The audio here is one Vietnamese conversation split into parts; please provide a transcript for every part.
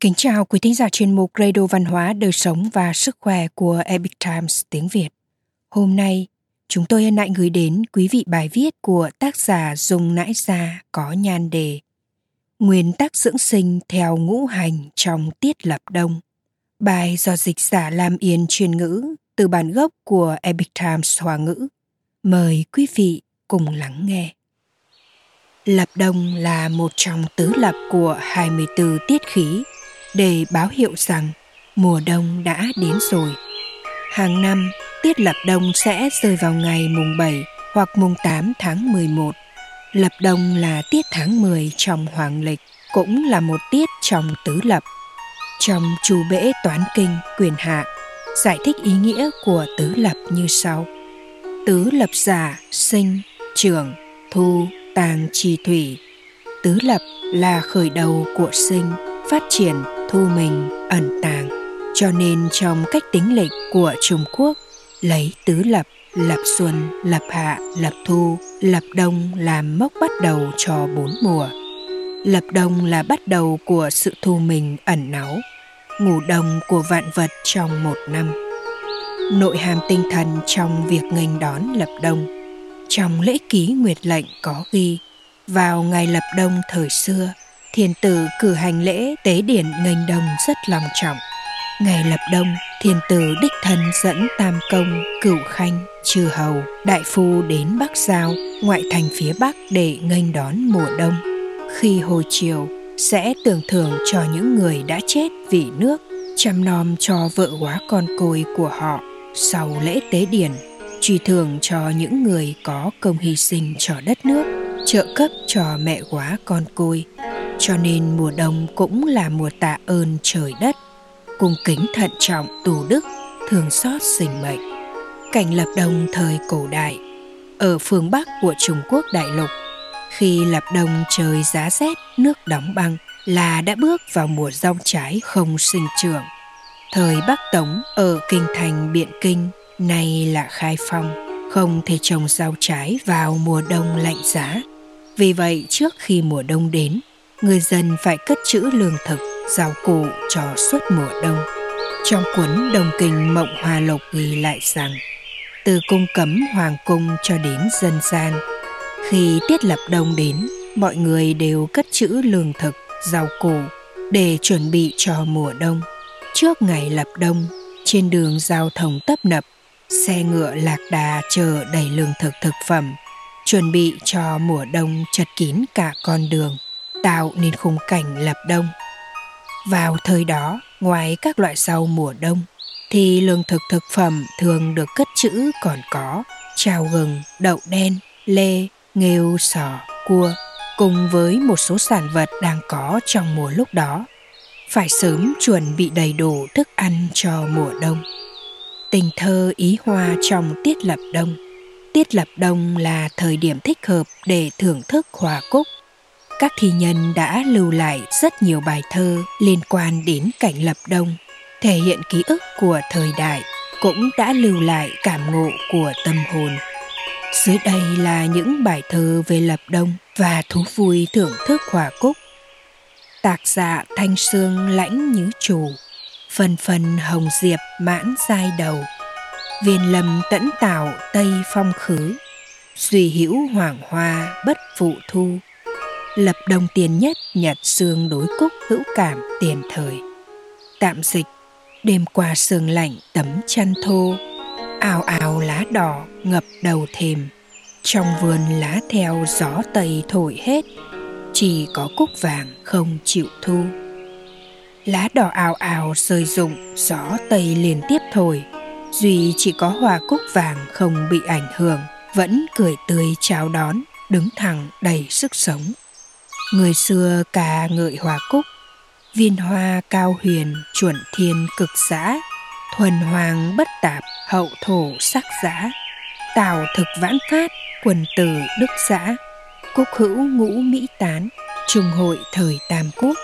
Kính chào quý thính giả chuyên mục Radio Văn hóa, Đời sống và Sức khỏe của Epic Times tiếng Việt. Hôm nay, chúng tôi hân hạnh gửi đến quý vị bài viết của tác giả Dung Nãi Gia có nhan đề Nguyên tắc dưỡng sinh theo ngũ hành trong tiết lập đông. Bài do dịch giả Lam Yên truyền ngữ từ bản gốc của Epic Times Hoa ngữ. Mời quý vị cùng lắng nghe. Lập đông là một trong tứ lập của 24 tiết khí để báo hiệu rằng mùa đông đã đến rồi. Hàng năm, tiết lập đông sẽ rơi vào ngày mùng 7 hoặc mùng 8 tháng 11. Lập đông là tiết tháng 10 trong hoàng lịch, cũng là một tiết trong tứ lập. Trong chú bễ toán kinh quyền hạ, giải thích ý nghĩa của tứ lập như sau. Tứ lập giả, sinh, trưởng, thu, tàng trì thủy. Tứ lập là khởi đầu của sinh, phát triển thu mình ẩn tàng. Cho nên trong cách tính lịch của trung quốc, lấy tứ lập lập xuân, lập hạ, lập thu, lập đông làm mốc bắt đầu cho bốn mùa. Lập đông là bắt đầu của sự thu mình ẩn náu, ngủ đông của vạn vật trong một năm. Nội hàm tinh thần trong việc nghênh đón lập đông. Trong lễ ký nguyệt lệnh có ghi, vào ngày lập đông thời xưa thiên tử cử hành lễ tế điển nghênh đông rất lòng trọng. Ngày lập đông, thiên tử đích thân dẫn tam công, cửu khanh trừ hầu, đại phu đến bắc giao, ngoại thành phía bắc để nghênh đón mùa đông. Khi hồi chiều sẽ tưởng thưởng cho những người đã chết vì nước, chăm nom cho vợ quá con côi của họ. Sau lễ tế điển, truy thưởng cho những người có công hy sinh cho đất nước, trợ cấp cho mẹ quá con côi cho nên mùa đông cũng là mùa tạ ơn trời đất. Cung kính thận trọng tù đức, thường xót sinh mệnh. Cảnh lập đông thời cổ đại, ở phương bắc của trung quốc đại lục, khi lập đông trời giá rét, nước đóng băng là đã bước vào mùa rau trái không sinh trưởng. Thời bắc tống ở kinh thành biện kinh, nay là khai phong, không thể trồng rau trái vào mùa đông lạnh giá. Vì vậy, trước khi mùa đông đến người dân phải cất trữ lương thực, rau củ cho suốt mùa đông. Trong cuốn Đồng Kinh Mộng Hoa Lộc ghi lại rằng, từ cung cấm hoàng cung cho đến dân gian, khi tiết lập đông đến, mọi người đều cất trữ lương thực, rau củ để chuẩn bị cho mùa đông. Trước ngày lập đông, trên đường giao thông tấp nập, xe ngựa lạc đà chờ đầy lương thực thực phẩm, chuẩn bị cho mùa đông chật kín cả con đường tạo nên khung cảnh lập đông. Vào thời đó, ngoài các loại rau mùa đông, thì lương thực thực phẩm thường được cất trữ còn có trào gừng, đậu đen, lê, nghêu, sò, cua, cùng với một số sản vật đang có trong mùa lúc đó. Phải sớm chuẩn bị đầy đủ thức ăn cho mùa đông. Tình thơ ý hoa trong tiết lập đông. Tiết lập đông là thời điểm thích hợp để thưởng thức hòa cúc các thi nhân đã lưu lại rất nhiều bài thơ liên quan đến cảnh lập đông, thể hiện ký ức của thời đại, cũng đã lưu lại cảm ngộ của tâm hồn. Dưới đây là những bài thơ về lập đông và thú vui thưởng thức hòa cúc. Tạc dạ thanh sương lãnh như chủ, phần phần hồng diệp mãn giai đầu, viên lâm tẫn tạo tây phong khứ, duy hữu hoàng hoa bất phụ thu lập đồng tiền nhất, nhật xương đối cúc hữu cảm tiền thời. Tạm dịch, đêm qua sương lạnh tấm chăn thô. Ào ào lá đỏ ngập đầu thềm. Trong vườn lá theo gió tây thổi hết, chỉ có cúc vàng không chịu thu. Lá đỏ ào ào rơi rụng, gió tây liên tiếp thổi. Duy chỉ có hoa cúc vàng không bị ảnh hưởng, vẫn cười tươi chào đón, đứng thẳng đầy sức sống người xưa ca ngợi hòa cúc, viên hoa cao huyền chuẩn thiên cực giã thuần hoàng bất tạp hậu thổ sắc giã tào thực vãn phát quần tử đức giã cúc hữu ngũ mỹ tán trung hội thời tam quốc.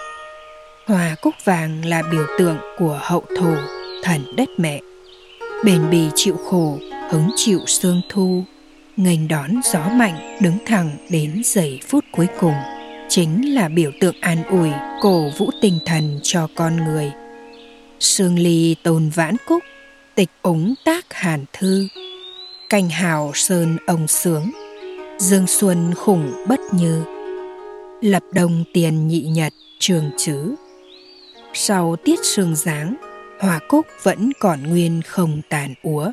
Hòa cúc vàng là biểu tượng của hậu thổ, thần đất mẹ. Bền bỉ chịu khổ, hứng chịu sương thu, nghênh đón gió mạnh đứng thẳng đến giây phút cuối cùng chính là biểu tượng an ủi, cổ vũ tinh thần cho con người. Sương ly tôn vãn cúc, tịch ống tác hàn thư, canh hào sơn ông sướng, dương xuân khủng bất như, lập đồng tiền nhị nhật trường chứ. Sau tiết sương giáng, hòa cúc vẫn còn nguyên không tàn úa.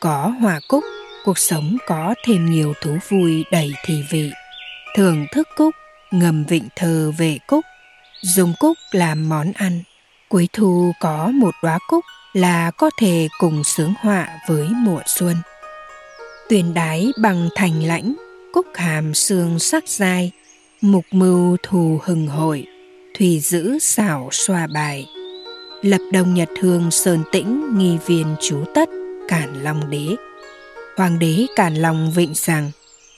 Có hòa cúc, cuộc sống có thêm nhiều thú vui đầy thì vị. Thưởng thức cúc, ngầm vịnh thơ về cúc, dùng cúc làm món ăn. Cuối thu có một đóa cúc là có thể cùng sướng họa với mùa xuân. Tuyền đái bằng thành lãnh, cúc hàm xương sắc dai, mục mưu thù hừng hội, thủy giữ xảo xoa bài. Lập đồng nhật hương sơn tĩnh nghi viên chú tất, cản long đế. Hoàng đế cản long vịnh rằng,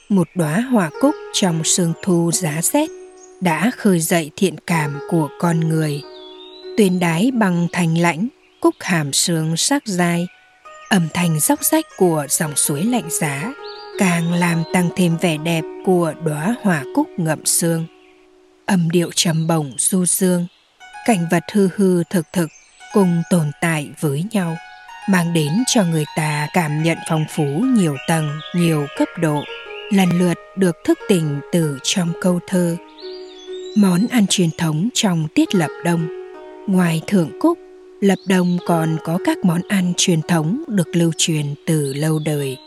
một đóa hoa cúc trong sương thu giá rét đã khơi dậy thiện cảm của con người. Tuyền đái bằng thành lãnh, cúc hàm sương sắc dai, âm thanh róc rách của dòng suối lạnh giá càng làm tăng thêm vẻ đẹp của đóa hoa cúc ngậm sương. Âm điệu trầm bổng du dương, cảnh vật hư hư thực thực cùng tồn tại với nhau, mang đến cho người ta cảm nhận phong phú nhiều tầng, nhiều cấp độ, lần lượt được thức tỉnh từ trong câu thơ. Món ăn truyền thống trong tiết lập đông, ngoài thưởng cúc Lập Đông còn có các món ăn truyền thống được lưu truyền từ lâu đời.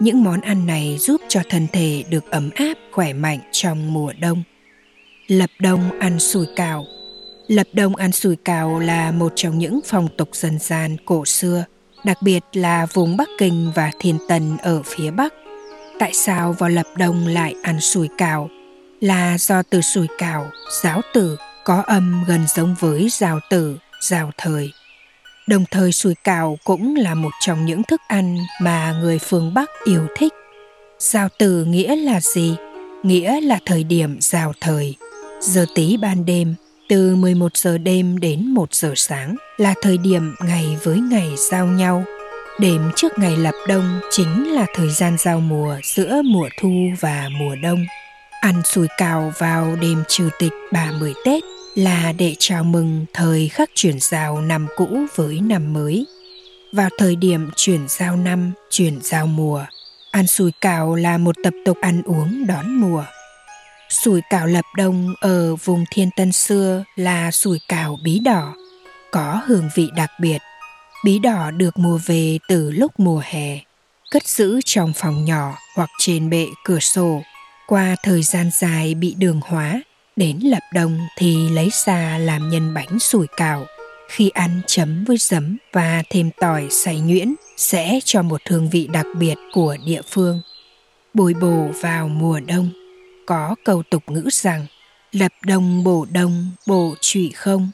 Những món ăn này giúp cho thân thể được ấm áp, khỏe mạnh trong mùa đông. Lập Đông ăn sùi cào Lập Đông ăn sùi cào là một trong những phong tục dân gian cổ xưa, đặc biệt là vùng Bắc Kinh và Thiên Tân ở phía Bắc. Tại sao vào Lập Đông lại ăn sủi cảo? Là do từ sủi cảo giáo tử có âm gần giống với rào tử giao thời. Đồng thời sủi cảo cũng là một trong những thức ăn mà người phương Bắc yêu thích. Giao tử nghĩa là gì? Nghĩa là thời điểm giao thời. Giờ tí ban đêm, từ 11 giờ đêm đến 1 giờ sáng là thời điểm ngày với ngày giao nhau. Đêm trước ngày lập đông chính là thời gian giao mùa giữa mùa thu và mùa đông. Ăn sùi cào vào đêm trừ tịch 30 Tết là để chào mừng thời khắc chuyển giao năm cũ với năm mới. Vào thời điểm chuyển giao năm, chuyển giao mùa, ăn sùi cảo là một tập tục ăn uống đón mùa. sủi cảo lập đông ở vùng thiên tân xưa là sủi cảo bí đỏ, có hương vị đặc biệt. Bí đỏ được mua về từ lúc mùa hè, cất giữ trong phòng nhỏ hoặc trên bệ cửa sổ, qua thời gian dài bị đường hóa Đến lập đông thì lấy ra làm nhân bánh sủi cảo. Khi ăn chấm với giấm và thêm tỏi xay nhuyễn sẽ cho một hương vị đặc biệt của địa phương. Bồi bổ vào mùa đông, có câu tục ngữ rằng lập đông bổ đông bổ trụy không.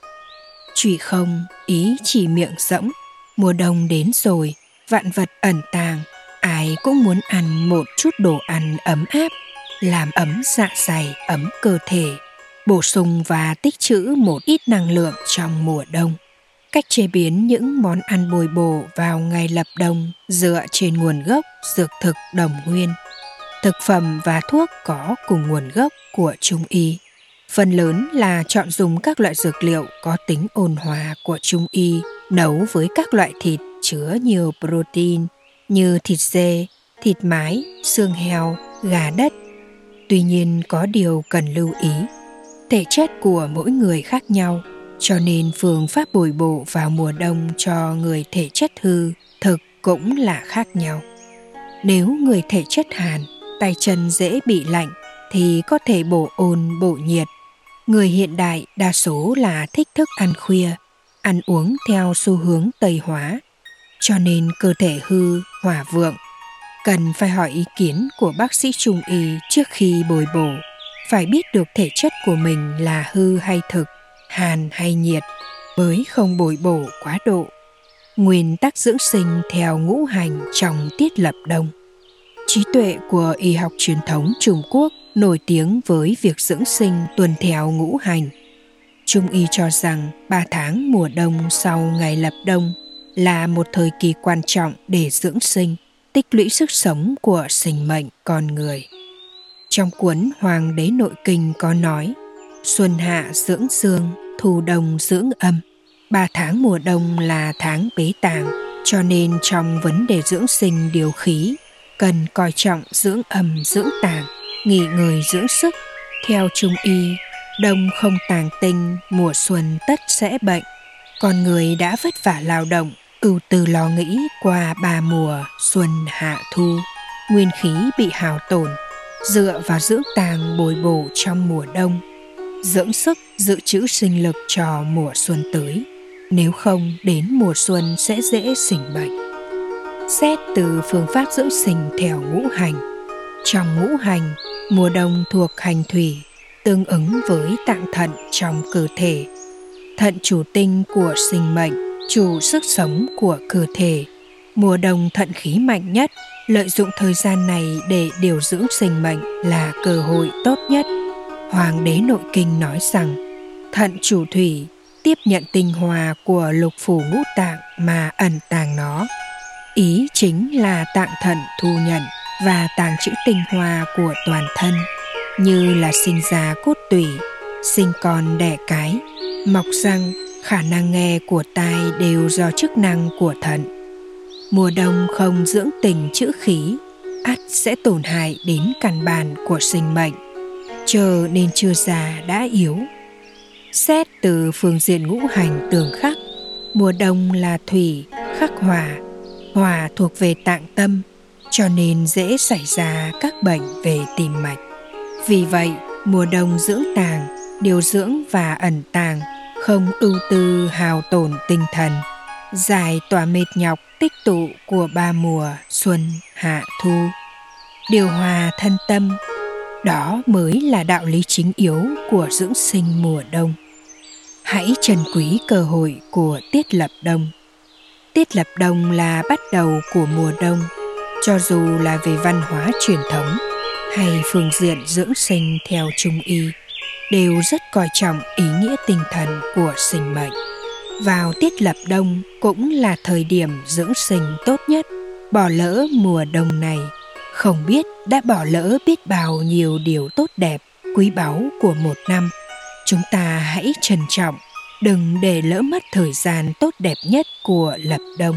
Trụy không ý chỉ miệng rỗng, mùa đông đến rồi, vạn vật ẩn tàng, ai cũng muốn ăn một chút đồ ăn ấm áp, làm ấm dạ dày, ấm cơ thể bổ sung và tích trữ một ít năng lượng trong mùa đông. Cách chế biến những món ăn bồi bổ vào ngày lập đông dựa trên nguồn gốc dược thực đồng nguyên. Thực phẩm và thuốc có cùng nguồn gốc của Trung Y. Phần lớn là chọn dùng các loại dược liệu có tính ôn hòa của Trung Y nấu với các loại thịt chứa nhiều protein như thịt dê, thịt mái, xương heo, gà đất. Tuy nhiên có điều cần lưu ý thể chất của mỗi người khác nhau cho nên phương pháp bồi bổ vào mùa đông cho người thể chất hư thực cũng là khác nhau nếu người thể chất hàn tay chân dễ bị lạnh thì có thể bổ ôn bổ nhiệt người hiện đại đa số là thích thức ăn khuya ăn uống theo xu hướng tây hóa, cho nên cơ thể hư hỏa vượng. Cần phải hỏi ý kiến của bác sĩ trung y trước khi bồi bổ, phải biết được thể chất của mình là hư hay thực, hàn hay nhiệt, mới không bồi bổ quá độ. Nguyên tắc dưỡng sinh theo ngũ hành trong tiết lập đông. Trí tuệ của y học truyền thống trung quốc nổi tiếng với việc dưỡng sinh tuân theo ngũ hành trung y cho rằng ba tháng mùa đông sau ngày lập đông là một thời kỳ quan trọng để dưỡng sinh tích lũy sức sống của sinh mệnh con người Trong cuốn Hoàng đế nội kinh có nói, xuân hạ dưỡng dương thu đông dưỡng âm. Ba tháng mùa đông là tháng bế tàng, cho nên trong vấn đề dưỡng sinh điều khí, cần coi trọng dưỡng âm dưỡng tàng, nghỉ ngơi dưỡng sức. Theo trung y, đông không tàng tinh, mùa xuân tất sẽ bệnh. Con người đã vất vả lao động, ưu tư lo nghĩ qua ba mùa xuân hạ thu, nguyên khí bị hao tổn, dựa vào dưỡng tàng bồi bổ trong mùa đông, dưỡng sức dự trữ sinh lực cho mùa xuân tới. Nếu không đến mùa xuân sẽ dễ sinh bệnh. Xét từ phương pháp dưỡng sinh theo ngũ hành. Trong ngũ hành, mùa đông thuộc hành thủy, tương ứng với tạng thận trong cơ thể. Thận chủ tinh của sinh mệnh, chủ sức sống của cơ thể. Mùa đông thận khí mạnh nhất, lợi dụng thời gian này để điều dưỡng sinh mệnh là cơ hội tốt nhất. Hoàng đế nội kinh nói rằng, thận chủ thủy tiếp nhận tinh hoa của lục phủ ngũ tạng mà ẩn tàng nó. Ý chính là tạng thận thu nhận và tàng trữ tinh hoa của toàn thân, như là sinh ra cốt tủy, sinh con đẻ cái, mọc răng, khả năng nghe của tai đều do chức năng của thận. Mùa đông không dưỡng tình chữ khí, ắt sẽ tổn hại đến căn bản của sinh mệnh. Chờ nên chưa già đã yếu. Xét từ phương diện ngũ hành tường khắc, mùa đông là thủy, khắc hỏa, hỏa thuộc về tạng tâm, cho nên dễ xảy ra các bệnh về tim mạch. Vì vậy, mùa đông dưỡng tàng, điều dưỡng và ẩn tàng, không ưu tư hào tổn tinh thần, giải tỏa mệt nhọc tích tụ của ba mùa xuân hạ thu. Điều hòa thân tâm đó mới là đạo lý chính yếu của dưỡng sinh mùa đông. Hãy trân quý cơ hội của tiết lập đông. Tiết lập đông là bắt đầu của mùa đông cho dù là về văn hóa truyền thống hay phương diện dưỡng sinh theo trung y đều rất coi trọng ý nghĩa tinh thần của sinh mệnh. Vào tiết lập đông cũng là thời điểm dưỡng sinh tốt nhất, bỏ lỡ mùa đông này. Không biết đã bỏ lỡ biết bao nhiêu điều tốt đẹp, quý báu của một năm. Chúng ta hãy trân trọng, đừng để lỡ mất thời gian tốt đẹp nhất của lập đông.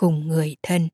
cùng người thân.